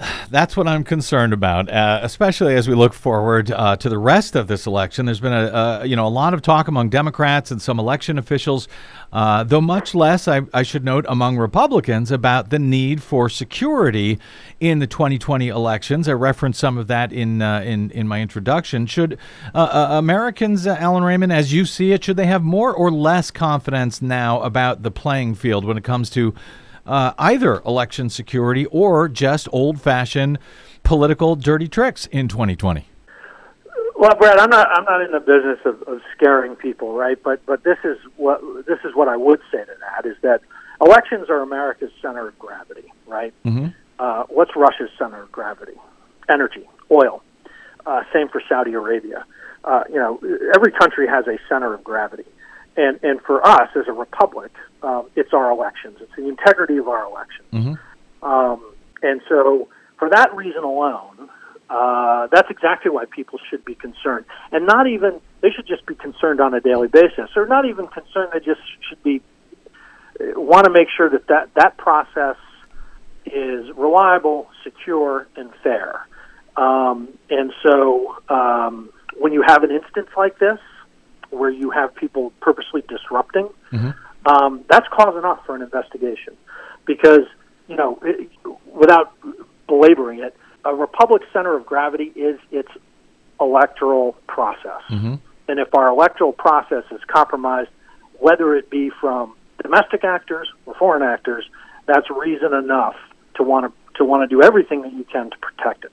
S2: That's what I'm concerned about, uh, especially as we look forward uh, to the rest of this election. There's been a, a you know a lot of talk among Democrats and some election officials, uh, though much less, I, I should note, among Republicans about the need for security in the 2020 elections. I referenced some of that in uh, in in my introduction. Should uh, uh, Americans, Allen Raymond, as you see it, should they have more or less confidence now about the playing field when it comes to uh, either election security or just old fashioned political dirty tricks in 2020.
S5: Well, Brad, I'm not I'm not in the business of, of scaring people, right? But but this is what this is what I would say to that is that elections are America's center of gravity, right?
S2: Mm-hmm.
S5: Uh, what's Russia's center of gravity? Energy, oil. Uh, same for Saudi Arabia. Uh, you know, every country has a center of gravity, and and for us as a republic, um, it's our elections. It's the integrity of our elections. Um, and so, for that reason alone, uh, that's exactly why people should be concerned, and not even they should just be concerned on a daily basis, or not even concerned. They just should be want to make sure that that that process is reliable, secure, and fair. Um, and so, um, when you have an instance like this, where you have people purposely disrupting, um, that's cause enough for an investigation. Because, you know, it, without belaboring it, a republic's center of gravity is its electoral process. And if our electoral process is compromised, whether it be from domestic actors or foreign actors, that's reason enough to want to to want to do everything that you can to protect it.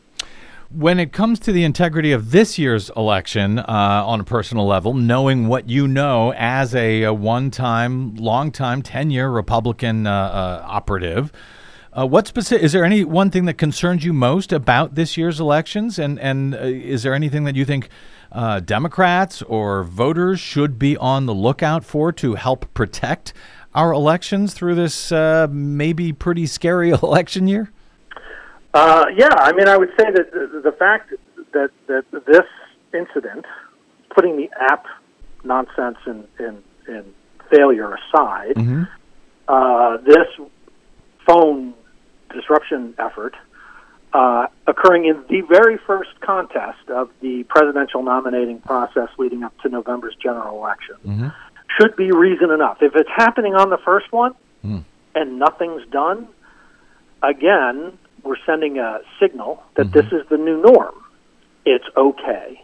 S2: When it comes to the integrity of this year's election uh, on a personal level, knowing what you know as a, a one time, long time, 10 year Republican uh, uh, operative, uh, what specific, is there any one thing that concerns you most about this year's elections? And, and uh, is there anything that you think uh, Democrats or voters should be on the lookout for to help protect our elections through this maybe pretty scary election year?
S5: Uh, yeah, I mean, I would say that the, the fact that that this incident, putting the app nonsense and and, and failure aside, uh, this phone disruption effort uh, occurring in the very first contest of the presidential nominating process leading up to November's general election should be reason enough. If it's happening on the first one and nothing's done, again, we're sending a signal that mm-hmm. this is the new norm. It's okay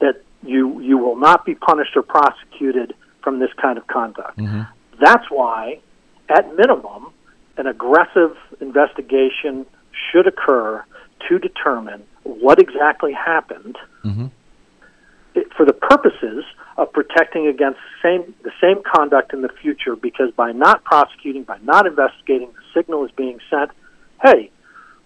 S5: that you you will not be punished or prosecuted from this kind of conduct. Mm-hmm. That's why, at minimum, an aggressive investigation should occur to determine what exactly happened mm-hmm. it- for the purposes of protecting against same the same conduct in the future because by not prosecuting by not investigating the signal is being sent hey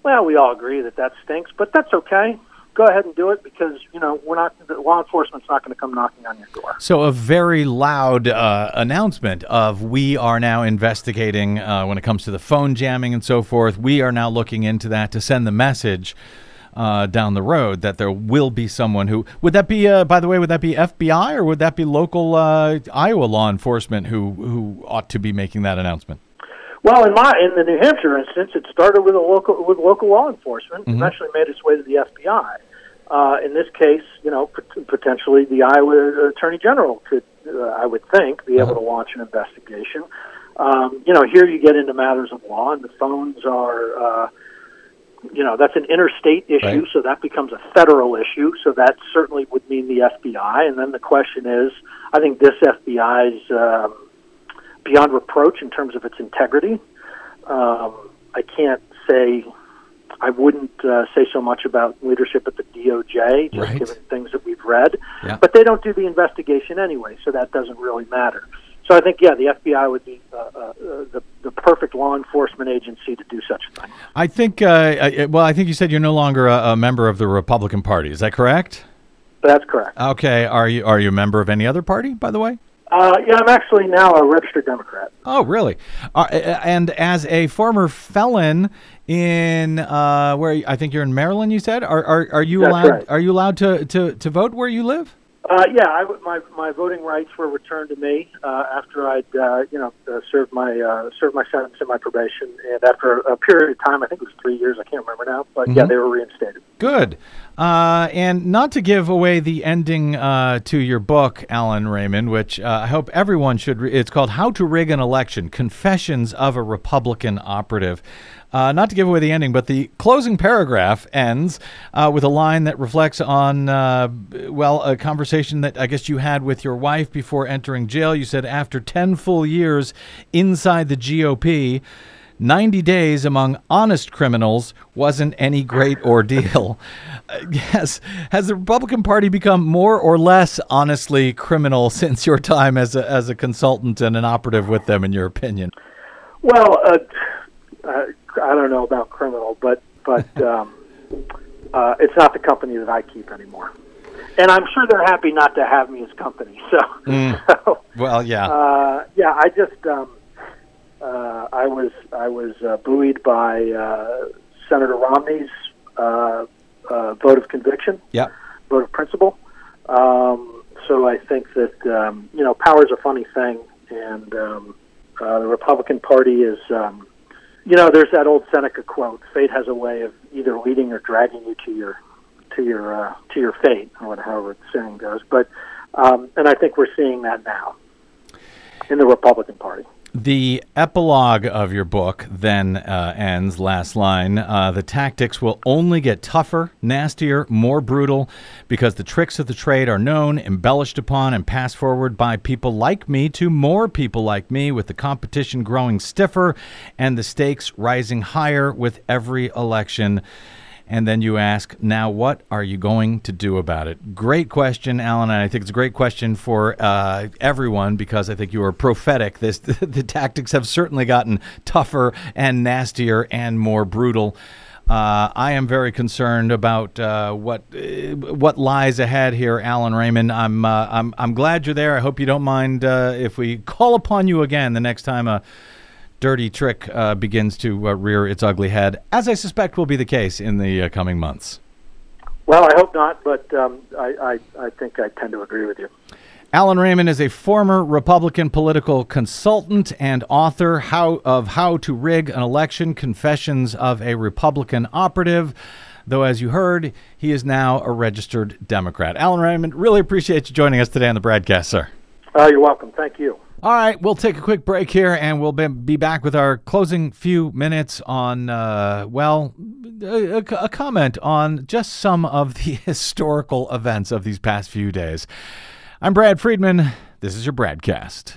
S5: well we all agree that that stinks but that's okay go ahead and do it because you know we're not the law enforcement's not going to come knocking on your door
S2: So, a very loud uh, announcement of we are now investigating uh, when it comes to the phone jamming and so forth. We are now looking into that to send the message uh, down the road that there will be someone who would that be. Uh, by the way, would that be FBI or would that be local uh, Iowa law enforcement who who ought to be making that announcement?
S5: Well, in my in the New Hampshire instance, it started with a local with local law enforcement. Eventually, made its way to the FBI. Uh, in this case, you know, pot- potentially the Iowa Attorney General could, uh, I would think, be able to launch an investigation. Um, you know, here you get into matters of law, and the phones are, uh, you know, that's an interstate issue,
S2: Right.
S5: so that becomes a federal issue. So that certainly would mean the FBI. And then the question is, I think this FBI's um, beyond reproach in terms of its integrity. Um, I can't say I wouldn't uh, say so much about leadership at the DOJ, just
S2: Right.
S5: given things that we've read.
S2: Yeah.
S5: But they don't do the investigation anyway, so that doesn't really matter. So I think, yeah, the FBI would be uh, uh, the the perfect law enforcement agency to do such a thing.
S2: I think. Uh, I, well, I think you said you're no longer a, a member of the Republican Party. Is that correct?
S5: That's correct.
S2: Okay. Are you are you a member of any other party? By the way.
S5: Uh, yeah, I'm actually now a registered Democrat.
S2: Oh, really? Uh, and as a former felon in uh, where I think you're in Maryland, you said, are are, are you
S5: That's
S2: allowed?
S5: right.
S2: Are you allowed to, to, to vote where you live?
S5: Uh, yeah, I, my my voting rights were returned to me uh, after I'd uh, you know uh, served my uh, served my sentence and my probation, and after a period of time, I think it was three years, I can't remember now, but yeah, they were reinstated.
S2: Good. Uh, and not to give away the ending uh, to your book, Allen Raymond, which uh, I hope everyone should. Re- it's called "How to Rig an Election: Confessions of a Republican Operative." Uh, not to give away the ending, but the closing paragraph ends uh, with a line that reflects on, uh, well, a conversation that I guess you had with your wife before entering jail. You said after 10 full years inside the GOP, 90 days among honest criminals wasn't any great ordeal. Uh, yes. Has the Republican Party become more or less honestly criminal since your time as a, as a consultant and an operative with them, in your opinion?
S5: Well, uh, uh, I don't know about criminal, but but um, uh, it's not the company that I keep anymore, and I'm sure they're happy not to have me as company. So, so
S2: Well, yeah.
S5: uh, yeah, I just um, uh, I was I was uh, buoyed by uh, Senator Romney's uh, uh, vote of conviction,
S2: yeah.
S5: vote of principle. Um, so I think that um, you know power is a funny thing, and um, uh, the Republican Party is. Um, you know, there's that old Seneca quote: "Fate has a way of either leading or dragging you to your to your uh, to your fate," or however the saying goes. But um, and I think we're seeing that now in the Republican Party.
S2: The epilogue of your book then uh, ends, last line. Uh, the tactics will only get tougher, nastier, more brutal because the tricks of the trade are known, embellished upon, and passed forward by people like me to more people like me, with the competition growing stiffer and the stakes rising higher with every election. And then you ask, now what are you going to do about it? Great question, Allen. And I think it's a great question for uh, everyone because I think you are prophetic. This the tactics have certainly gotten tougher and nastier and more brutal. Uh, I am very concerned about uh, what uh, what lies ahead here, Allen Raymond. I'm uh, I'm I'm glad you're there. I hope you don't mind uh, if we call upon you again the next time a dirty trick uh, begins to uh, rear its ugly head, as I suspect will be the case in the uh, coming months.
S5: Well, I hope not, but um, I, I I think I tend to agree with you.
S2: Allen Raymond is a former Republican political consultant and author how, of How to Rig an Election Confessions of a Republican Operative. Though, as you heard, he is now a registered Democrat. Allen Raymond, really appreciate you joining us today on the broadcast, sir.
S5: Uh, you're welcome. Thank you.
S2: All right, we'll take a quick break here and we'll be, back with our closing few minutes on, uh, well, a, a- comment on just some of the historical events of these past few days. I'm Brad Friedman. This is your BradCast.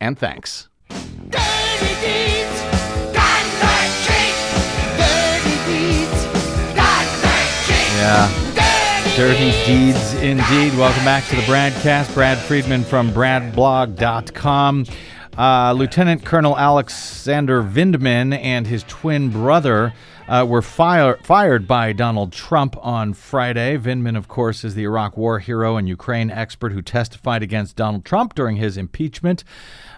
S2: and thanks.
S3: Dirty deeds, got that cheat. Dirty deeds, got that cheat.
S2: Yeah.
S3: Dirty,
S2: Dirty Deeds indeed. Welcome back to the broadcast. Brad Friedman from bradblog.com. Uh, Lieutenant Colonel Alexander Vindman and his twin brother uh, were fire- fired by Donald Trump on Friday. Vindman, of course, is the Iraq War hero and Ukraine expert who testified against Donald Trump during his impeachment.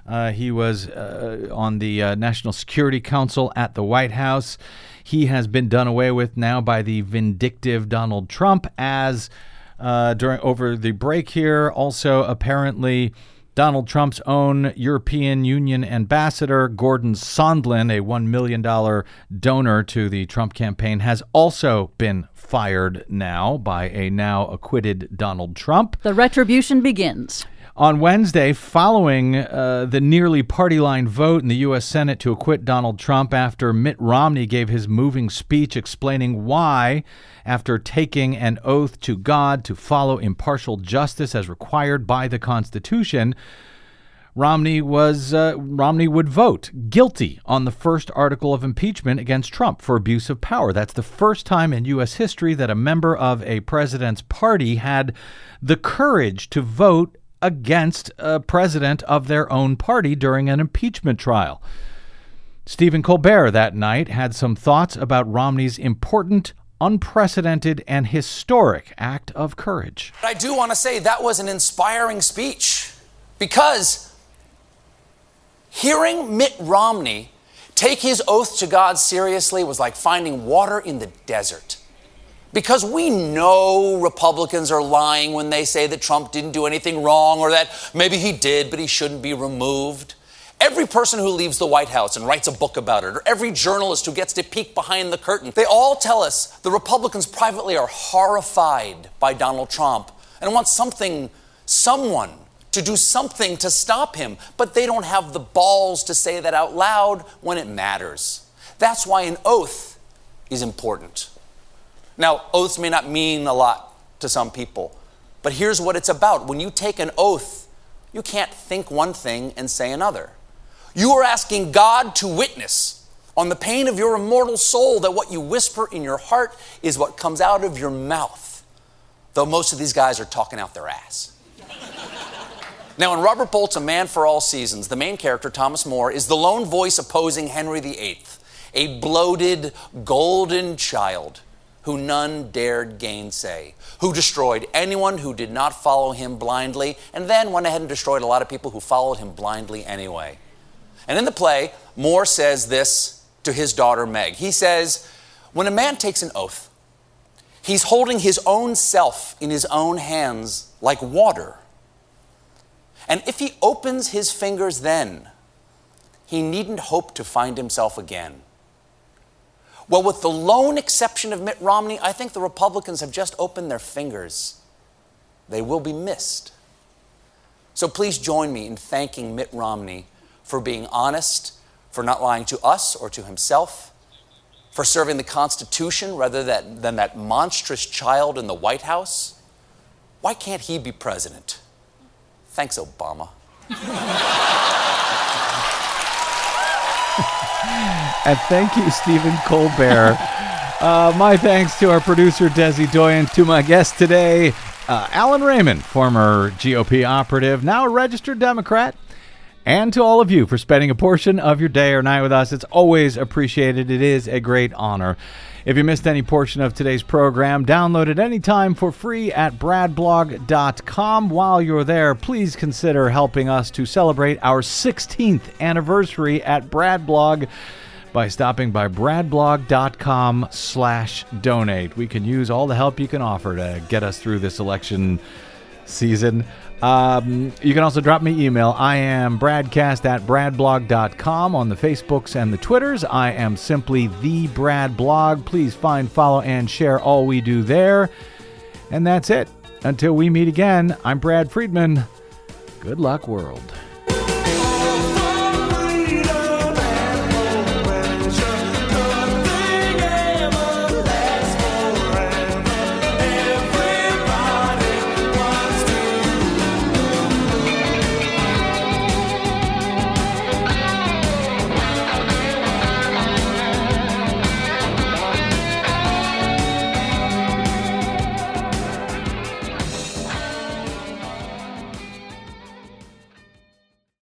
S2: Uh, he was uh, on the uh, National Security Council at the White House. He has been done away with now by the vindictive Donald Trump as uh, during over the break here. Also, apparently, Donald Trump's own European Union ambassador, Gordon Sondland, a $1 million donor to the Trump campaign, has also been fired now by a now acquitted Donald Trump.
S4: The retribution begins.
S2: On Wednesday, following uh, the nearly party line vote in the U.S. Senate to acquit Donald Trump after Mitt Romney gave his moving speech explaining why, after taking an oath to God to follow impartial justice as required by the Constitution, Romney was uh, Romney would vote guilty on the first article of impeachment against Trump for abuse of power. That's the first time in U.S. history that a member of a president's party had the courage to vote against a president of their own party during an impeachment trial. Stephen Colbert that night had some thoughts about Romney's important, unprecedented, and historic act of courage.
S6: I do want to say that was an inspiring speech because hearing Mitt Romney take his oath to God seriously was like finding water in the desert. Because we know Republicans are lying when they say that Trump didn't do anything wrong or that maybe he did, but he shouldn't be removed. Every person who leaves the White House and writes a book about it, or every journalist who gets to peek behind the curtain, they all tell us the Republicans privately are horrified by Donald Trump and want something, someone, to do something to stop him, but they don't have the balls to say that out loud when it matters. That's why an oath is important. Now, oaths may not mean a lot to some people, but here's what it's about. When you take an oath, you can't think one thing and say another. You are asking God to witness on the pain of your immortal soul that what you whisper in your heart is what comes out of your mouth, though most of these guys are talking out their ass. now, in Robert Bolt's A Man for All Seasons, the main character, Thomas More, is the lone voice opposing Henry VIII, a bloated, golden child who none dared gainsay, who destroyed anyone who did not follow him blindly, and then went ahead and destroyed a lot of people who followed him blindly anyway. And in the play, More says this to his daughter Meg. He says, When a man takes an oath, he's holding his own self in his own hands like water. And if he opens his fingers then, he needn't hope to find himself again. Well, with the lone exception of Mitt Romney, I think the Republicans have just opened their fingers. They will be missed. So please join me in thanking Mitt Romney for being honest, for not lying to us or to himself, for serving the Constitution rather than that monstrous child in the White House. Why can't he be president? Thanks, Obama.
S2: And thank you, Stephen Colbert. Uh, my thanks to our producer, Desi Doyen, to my guest today, uh, Allen Raymond, former GOP operative, now a registered Democrat, and to all of you for spending a portion of your day or night with us. It's always appreciated. It is a great honor. If you missed any portion of today's program, download it anytime for free at bradblog.com. While you're there, please consider helping us to celebrate our 16th anniversary at Bradblog by stopping by bradblog.com slash donate. We can use all the help you can offer to get us through this election season. Um, you can also drop me email. I am bradcast at bradblog.com on the Facebooks and the Twitters. I am simply the Brad Blog. Please find, follow, and share all we do there. And that's it. Until we meet again, I'm Brad Friedman. Good luck, world.